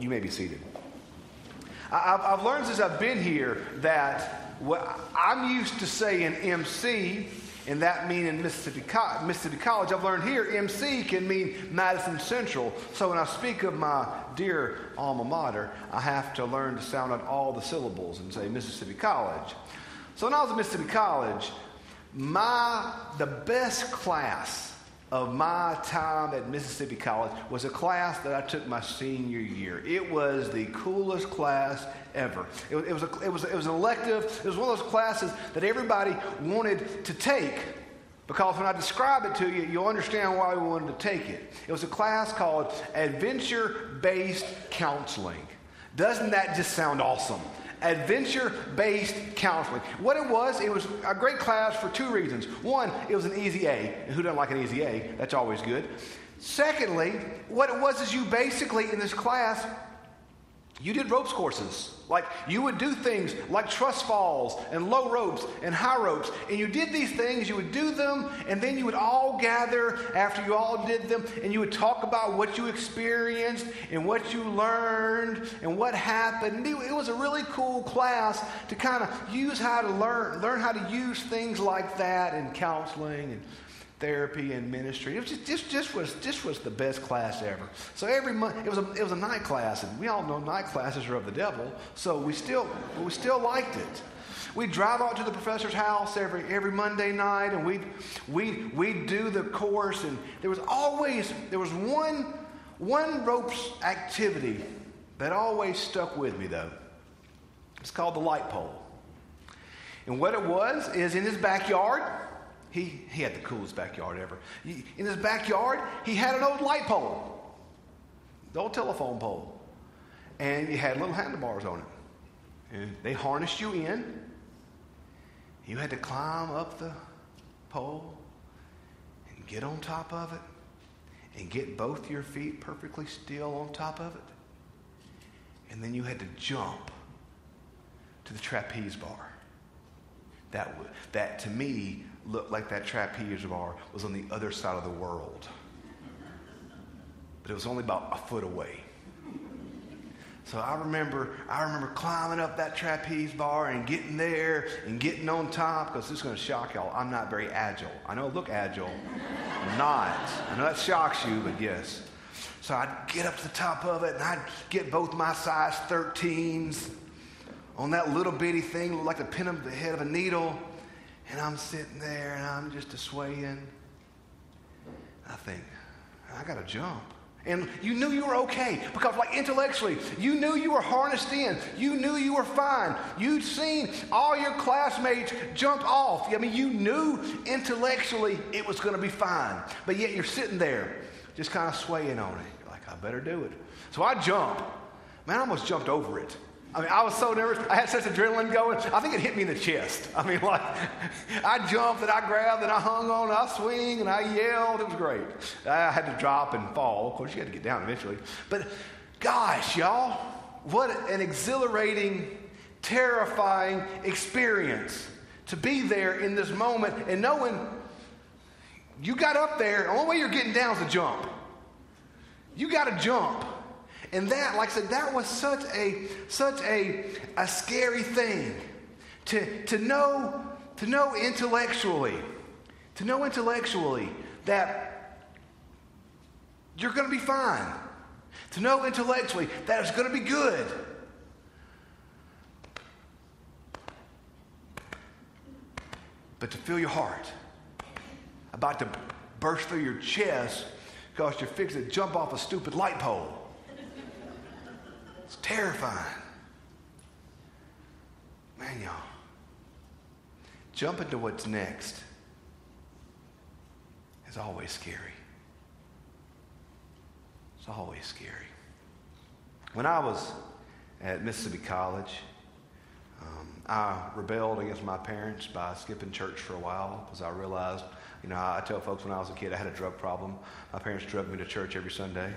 You may be seated. I've, I've learned since I've been here that what I'm used to saying MC, and that meaning Mississippi, Co- Mississippi College. I've learned here MC can mean Madison Central. So when I speak of my dear alma mater, I have to learn to sound out all the syllables and say Mississippi College. So when I was at Mississippi College, my the best class of my time at Mississippi College was a class that I took my senior year. It was the coolest class ever. It, it, was, a, it, was, it was an elective, it was one of those classes that everybody wanted to take because when I describe it to you, you'll understand why we wanted to take it. It was a class called Adventure Based Counseling. Doesn't that just sound awesome? Adventure based counseling. What it was, it was a great class for two reasons. One, it was an easy A. Who doesn't like an easy A? That's always good. Secondly, what it was is you basically, in this class, you did ropes courses. Like you would do things like trust falls and low ropes and high ropes. And you did these things, you would do them, and then you would all gather after you all did them, and you would talk about what you experienced and what you learned and what happened. It was a really cool class to kind of use how to learn, learn how to use things like that in counseling and therapy and ministry. It was just, just, just, was, just was the best class ever. So every month, it was, a, it was a night class, and we all know night classes are of the devil, so we still, we still liked it. We'd drive out to the professor's house every, every Monday night, and we'd, we'd, we'd do the course, and there was always, there was one, one ropes activity that always stuck with me, though. It's called the light pole. And what it was is in his backyard, he, he had the coolest backyard ever. in his backyard, he had an old light pole, the old telephone pole. And you had little handlebars on it. And they harnessed you in. You had to climb up the pole and get on top of it and get both your feet perfectly still on top of it. And then you had to jump to the trapeze bar. That, that to me looked like that trapeze bar was on the other side of the world. But it was only about a foot away. So I remember, I remember climbing up that trapeze bar and getting there and getting on top because this is going to shock y'all. I'm not very agile. I know I look agile. I'm not. I know that shocks you, but yes. So I'd get up to the top of it and I'd get both my size 13s on that little bitty thing, like the pin of the head of a needle. And I'm sitting there and I'm just a swaying. I think, I got to jump. And you knew you were okay because, like, intellectually, you knew you were harnessed in. You knew you were fine. You'd seen all your classmates jump off. I mean, you knew intellectually it was going to be fine. But yet you're sitting there just kind of swaying on it. You're like, I better do it. So I jump. Man, I almost jumped over it. I mean, I was so nervous. I had such adrenaline going. I think it hit me in the chest. I mean, like, I jumped and I grabbed and I hung on I swing and I yelled. It was great. I had to drop and fall. Of course, you had to get down eventually. But gosh, y'all, what an exhilarating, terrifying experience to be there in this moment and knowing you got up there. The only way you're getting down is to jump. You got to jump. And that, like I said, that was such a such a, a scary thing to, to know to know intellectually, to know intellectually that you're going to be fine. To know intellectually that it's going to be good. But to feel your heart about to burst through your chest because you're fixing to jump off a stupid light pole. It's terrifying. Man, y'all. Jump into what's next is always scary. It's always scary. When I was at Mississippi College, um, I rebelled against my parents by skipping church for a while because I realized, you know, I tell folks when I was a kid I had a drug problem. My parents drug me to church every Sunday.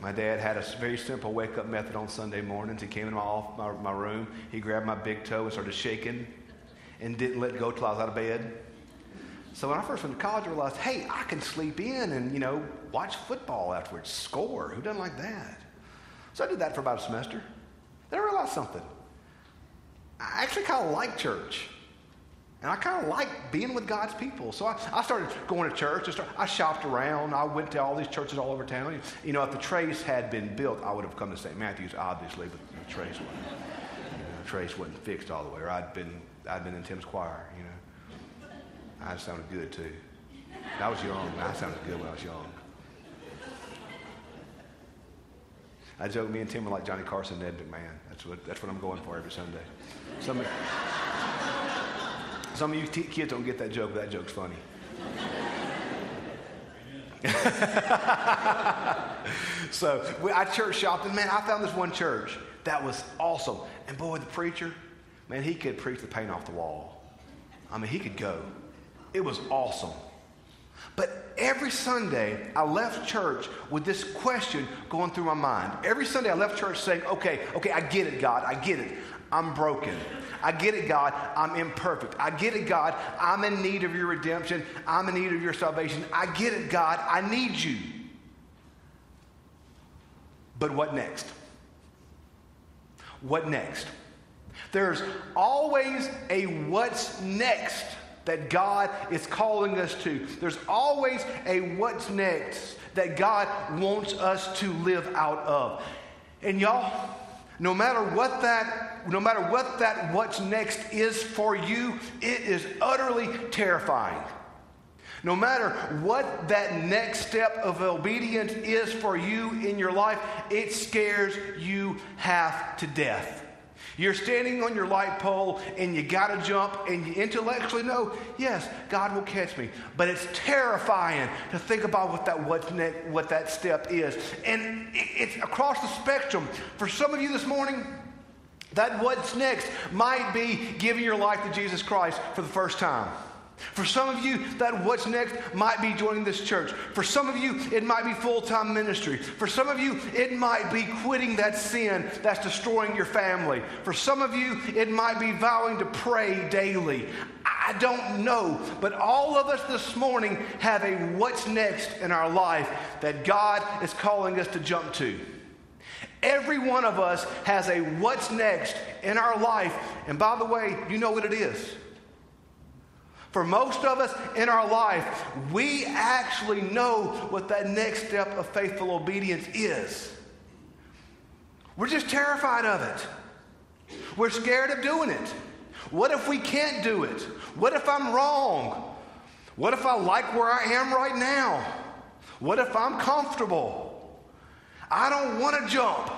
My dad had a very simple wake up method on Sunday mornings. He came in my, my, my room, he grabbed my big toe and started shaking and didn't let go till I was out of bed. So when I first went to college, I realized, hey, I can sleep in and, you know, watch football afterwards, score. Who doesn't like that? So I did that for about a semester. Then I realized something. I actually kind of like church. And I kind of like being with God's people. So I, I started going to church. I, started, I, shopped around. I went to all these churches all over town. You know, if the Trace had been built, I would have come to St. Matthew's, obviously, but the Trace wasn't. You know, the Trace wasn't fixed all the way. Or I'd been, I'd been in Tim's choir, you know. I sounded good, too. I was young. I sounded good when I was young. I joke, me and Tim were like Johnny Carson and Ed McMahon. That's what, that's what I'm going for every Sunday. Some of, some of you t- kids don't get that joke, but that joke's funny. so we, I church shopped, and man, I found this one church that was awesome. And boy, the preacher, man, he could preach the paint off the wall. I mean, he could go. It was awesome. But every Sunday, I left church with this question going through my mind. Every Sunday, I left church saying, okay, okay, I get it, God, I get it. I'm broken. I get it, God, I'm imperfect. I get it, God, I'm in need of your redemption. I'm in need of your salvation. I get it, God, I need you. But what next? What next? There's always a what's next that God is calling us to. There's always a what's next that God wants us to live out of. And y'all, no matter what that no matter what that what's next is for you, it is utterly terrifying. No matter what that next step of obedience is for you in your life, it scares you half to death. You're standing on your light pole and you got to jump and you intellectually know, yes, God will catch me. But it's terrifying to think about what that, what, ne- what that step is. And it's across the spectrum. For some of you this morning, that what's next might be giving your life to Jesus Christ for the first time. For some of you, that what's next might be joining this church. For some of you, it might be full time ministry. For some of you, it might be quitting that sin that's destroying your family. For some of you, it might be vowing to pray daily. I don't know, but all of us this morning have a what's next in our life that God is calling us to jump to. Every one of us has a what's next in our life. And by the way, you know what it is. For most of us in our life, we actually know what that next step of faithful obedience is. We're just terrified of it. We're scared of doing it. What if we can't do it? What if I'm wrong? What if I like where I am right now? What if I'm comfortable? I don't want to jump.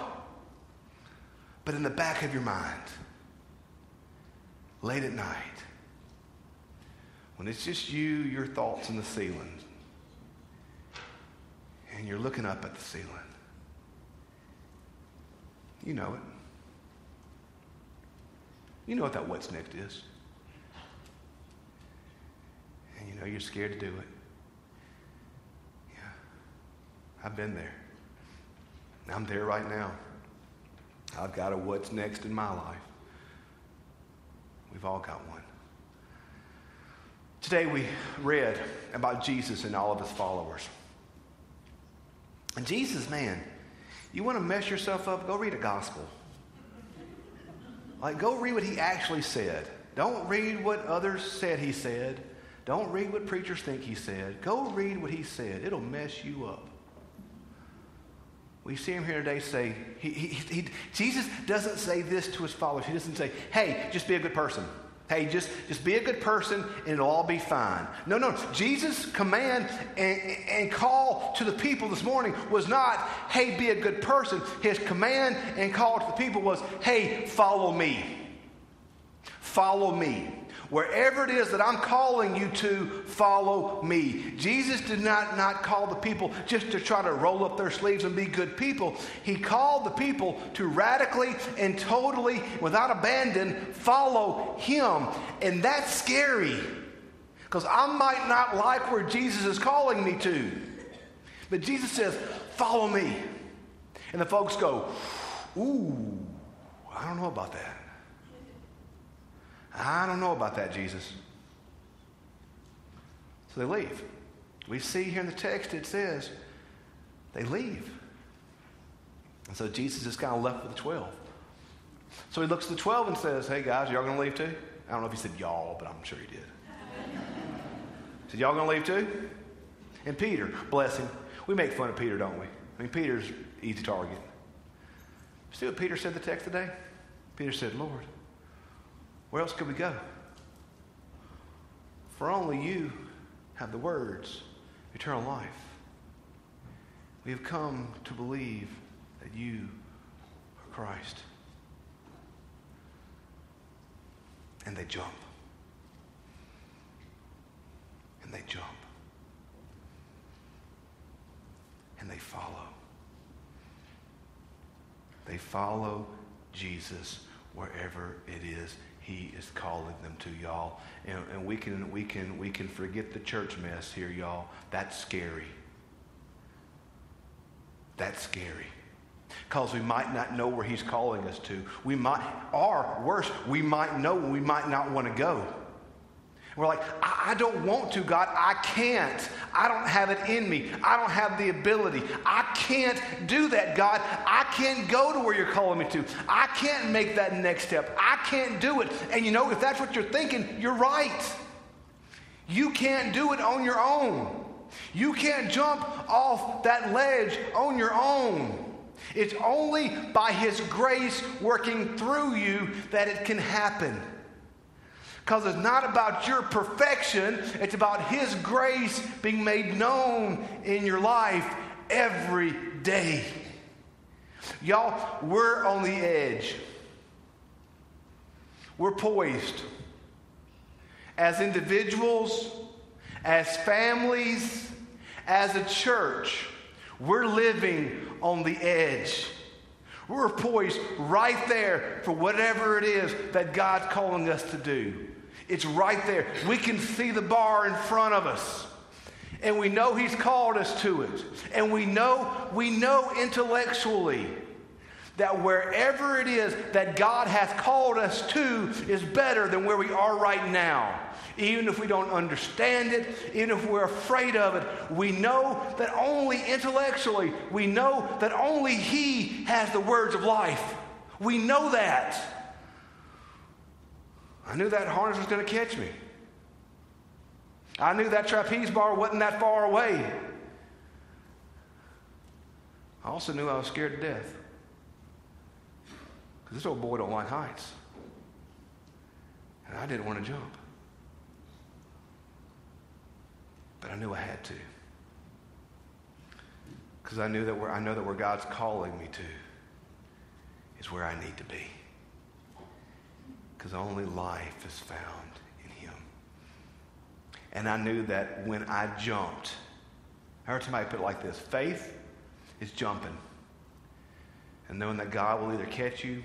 But in the back of your mind, late at night, when it's just you, your thoughts, and the ceiling, and you're looking up at the ceiling, you know it. You know what that what's next is. And you know you're scared to do it. Yeah. I've been there. I'm there right now. I've got a what's next in my life. We've all got one. Today we read about Jesus and all of his followers. And Jesus, man, you want to mess yourself up? Go read a gospel. Like, go read what he actually said. Don't read what others said he said. Don't read what preachers think he said. Go read what he said. It'll mess you up. We see him here today say, he, he, he, Jesus doesn't say this to his followers. He doesn't say, hey, just be a good person. Hey, just, just be a good person and it'll all be fine. No, no. Jesus' command and, and call to the people this morning was not, hey, be a good person. His command and call to the people was, hey, follow me. Follow me. Wherever it is that I'm calling you to, follow me. Jesus did not, not call the people just to try to roll up their sleeves and be good people. He called the people to radically and totally, without abandon, follow him. And that's scary because I might not like where Jesus is calling me to. But Jesus says, follow me. And the folks go, ooh, I don't know about that. I don't know about that, Jesus. So they leave. We see here in the text it says they leave. And so Jesus is kind of left with the 12. So he looks at the 12 and says, Hey guys, y'all gonna leave too? I don't know if he said y'all, but I'm sure he did. he said, Y'all gonna leave too? And Peter, bless him. We make fun of Peter, don't we? I mean, Peter's easy target. See what Peter said the text today? Peter said, Lord, where else could we go? For only you have the words, eternal life. We have come to believe that you are Christ. And they jump. And they jump. And they follow. They follow Jesus wherever it is he is calling them to y'all. And, and, we can we can we can forget the church mess here y'all. That's scary. That's scary. Because we might not know where he's calling us to. We might or worse we might know we might not want to go we're like, I, don't want to, God. I can't. I don't have it in me. I don't have the ability. I can't do that, God. I can't go to where you're calling me to. I can't make that next step. I can't do it. And you know, if that's what you're thinking, you're right. You can't do it on your own. You can't jump off that ledge on your own. It's only by His grace working through you that it can happen. Because it's not about your perfection, it's about His grace being made known in your life every day. Y'all, we're on the edge. We're poised. As individuals, as families, as a church, we're living on the edge. We're poised right there for whatever it is that God's calling us to do. It's right there. We can see the bar in front of us. And we know he's called us to it. And we know we know intellectually that wherever it is that God has called us to is better than where we are right now. Even if we don't understand it, even if we're afraid of it, we know that only intellectually, we know that only He has the words of life. We know that. I knew that harness was going to catch me. I knew that trapeze bar wasn't that far away. I also knew I was scared to death. Because this old boy don't like heights. And I didn't want to jump. But I knew I had to. Because I knew that where I know that where God's calling me to is where I need to be because only life is found in him. And I knew that when I jumped, I heard somebody put it like this faith is jumping. And knowing that God will either catch you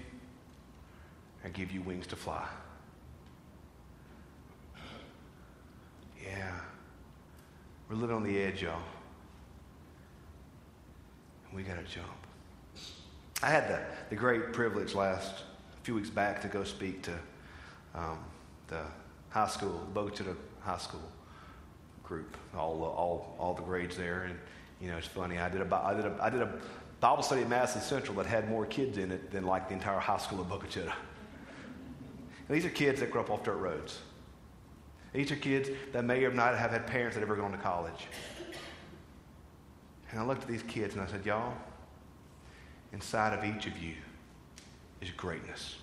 or give you wings to fly. Yeah. We're living on the edge, y'all. And we got to jump. I had the, the great privilege last few weeks back to go speak to um, the high school, Bogue Chitto High School group, all, all, all the grades there. And, you know, it's funny. I did a, I did a, I did a Bible study at Madison Central that had more kids in it than like the entire high school of Chica. These are kids that grew up off dirt roads. These are kids that may or may not have had parents that ever gone to college. And I looked at these kids and I said, Y'all, inside of each of you is greatness.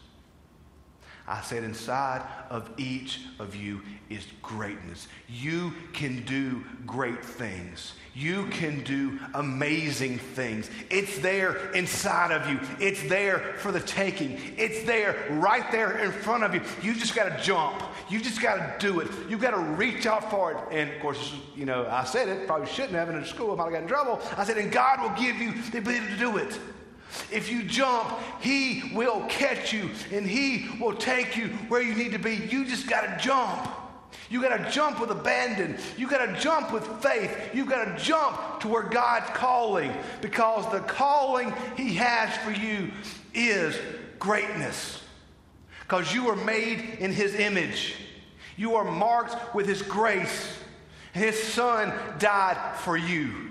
I said, inside of each of you is greatness. You can do great things. You can do amazing things. It's there inside of you. It's there for the taking. It's there right there in front of you. You just got to jump. You just got to do it. You got to reach out for it. And of course, you know, I said it, probably shouldn't have in school. I might have got in trouble. I said, and God will give you the ability to do it. If you jump, He will catch you and He will take you where you need to be. You just got to jump. You got to jump with abandon. You got to jump with faith. You got to jump to where God's calling because the calling He has for you is greatness. Because you are made in His image, you are marked with His grace. His son died for you.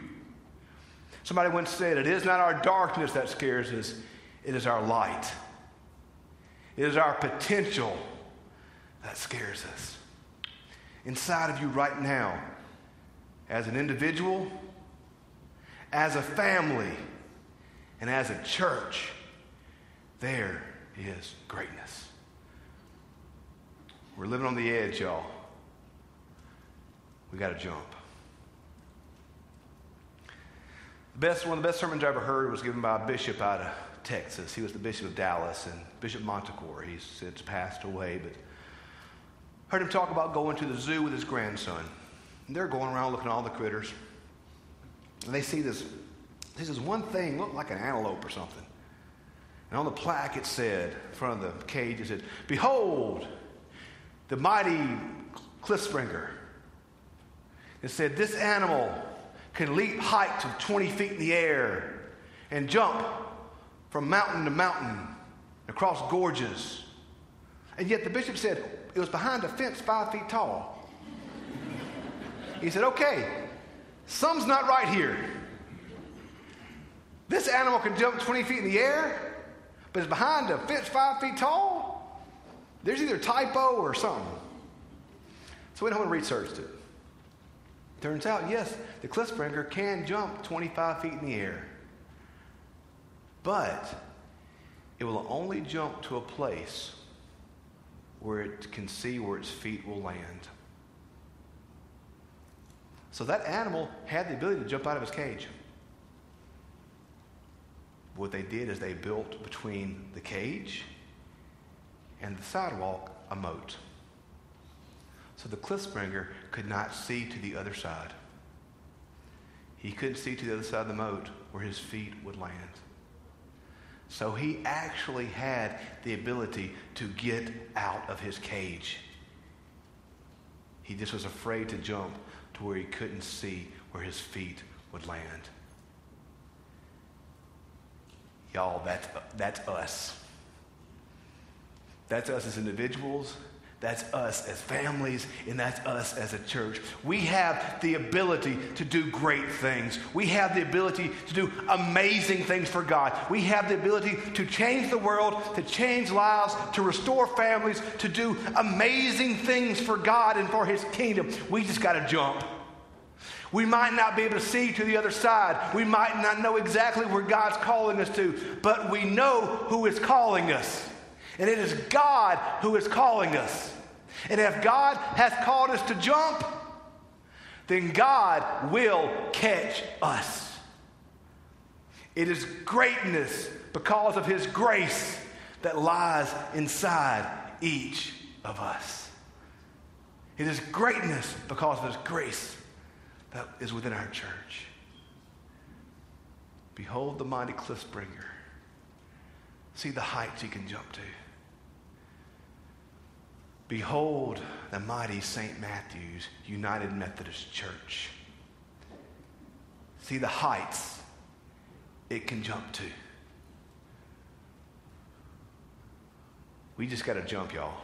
Somebody once said, It is not our darkness that scares us, it is our light. It is our potential that scares us. Inside of you right now, as an individual, as a family, and as a church, there is greatness. We're living on the edge, y'all. We got to jump. The best, one of the best sermons I ever heard was given by a bishop out of Texas. He was the bishop of Dallas, and Bishop Montecore. He's since passed away, but heard him talk about going to the zoo with his grandson. And they're going around looking at all the critters, and they see this. This is one thing, looked like an antelope or something. And on the plaque it said, in front of the cage, it said, Behold, the mighty klipspringer. It said, This animal can leap heights of 20 feet in the air and jump from mountain to mountain across gorges. And yet the bishop said it was behind a fence five feet tall. He said, Okay, something's not right here. This animal can jump 20 feet in the air, but it's behind a fence five feet tall. There's either typo or something. So we went home and researched it. Turns out, yes, the cliff can jump 25 feet in the air, but it will only jump to a place where it can see where its feet will land. So that animal had the ability to jump out of his cage. What they did is they built between the cage and the sidewalk a moat. So the klipspringer could not see to the other side. He couldn't see to the other side of the moat where his feet would land. So he actually had the ability to get out of his cage. He just was afraid to jump to where he couldn't see where his feet would land. Y'all, that's, that's us. That's us as individuals. That's us as families, and that's us as a church. We have the ability to do great things. We have the ability to do amazing things for God. We have the ability to change the world, to change lives, to restore families, to do amazing things for God and for His kingdom. We just got to jump. We might not be able to see to the other side. We might not know exactly where God's calling us to, but we know who is calling us. And it is God who is calling us. And if God has called us to jump, then God will catch us. It is greatness because of His grace that lies inside each of us. It is greatness because of His grace that is within our church. Behold the mighty klipspringer. See the heights he can jump to. Behold the mighty St. Matthew's United Methodist Church. See the heights it can jump to. We just got to jump, y'all.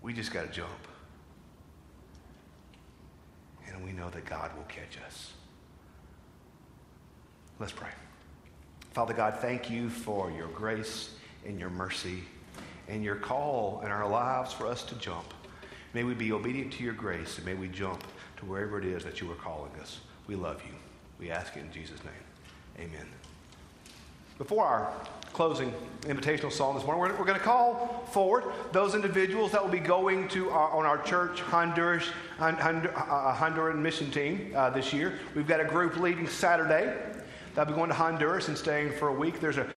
We just got to jump and we know that God will catch us. Let's pray. Father God, thank you for your grace and your mercy and your call in our lives for us to jump. May we be obedient to your grace and may we jump to wherever it is that you are calling us. We love you. We ask it in Jesus' name. Amen. Before our closing invitational song this morning, we're, we're going to call forward those individuals that will be going to our, on our church Honduras, uh, Honduran mission team uh, this year. We've got a group leaving Saturday. They'll be going to Honduras and staying for a week. There's a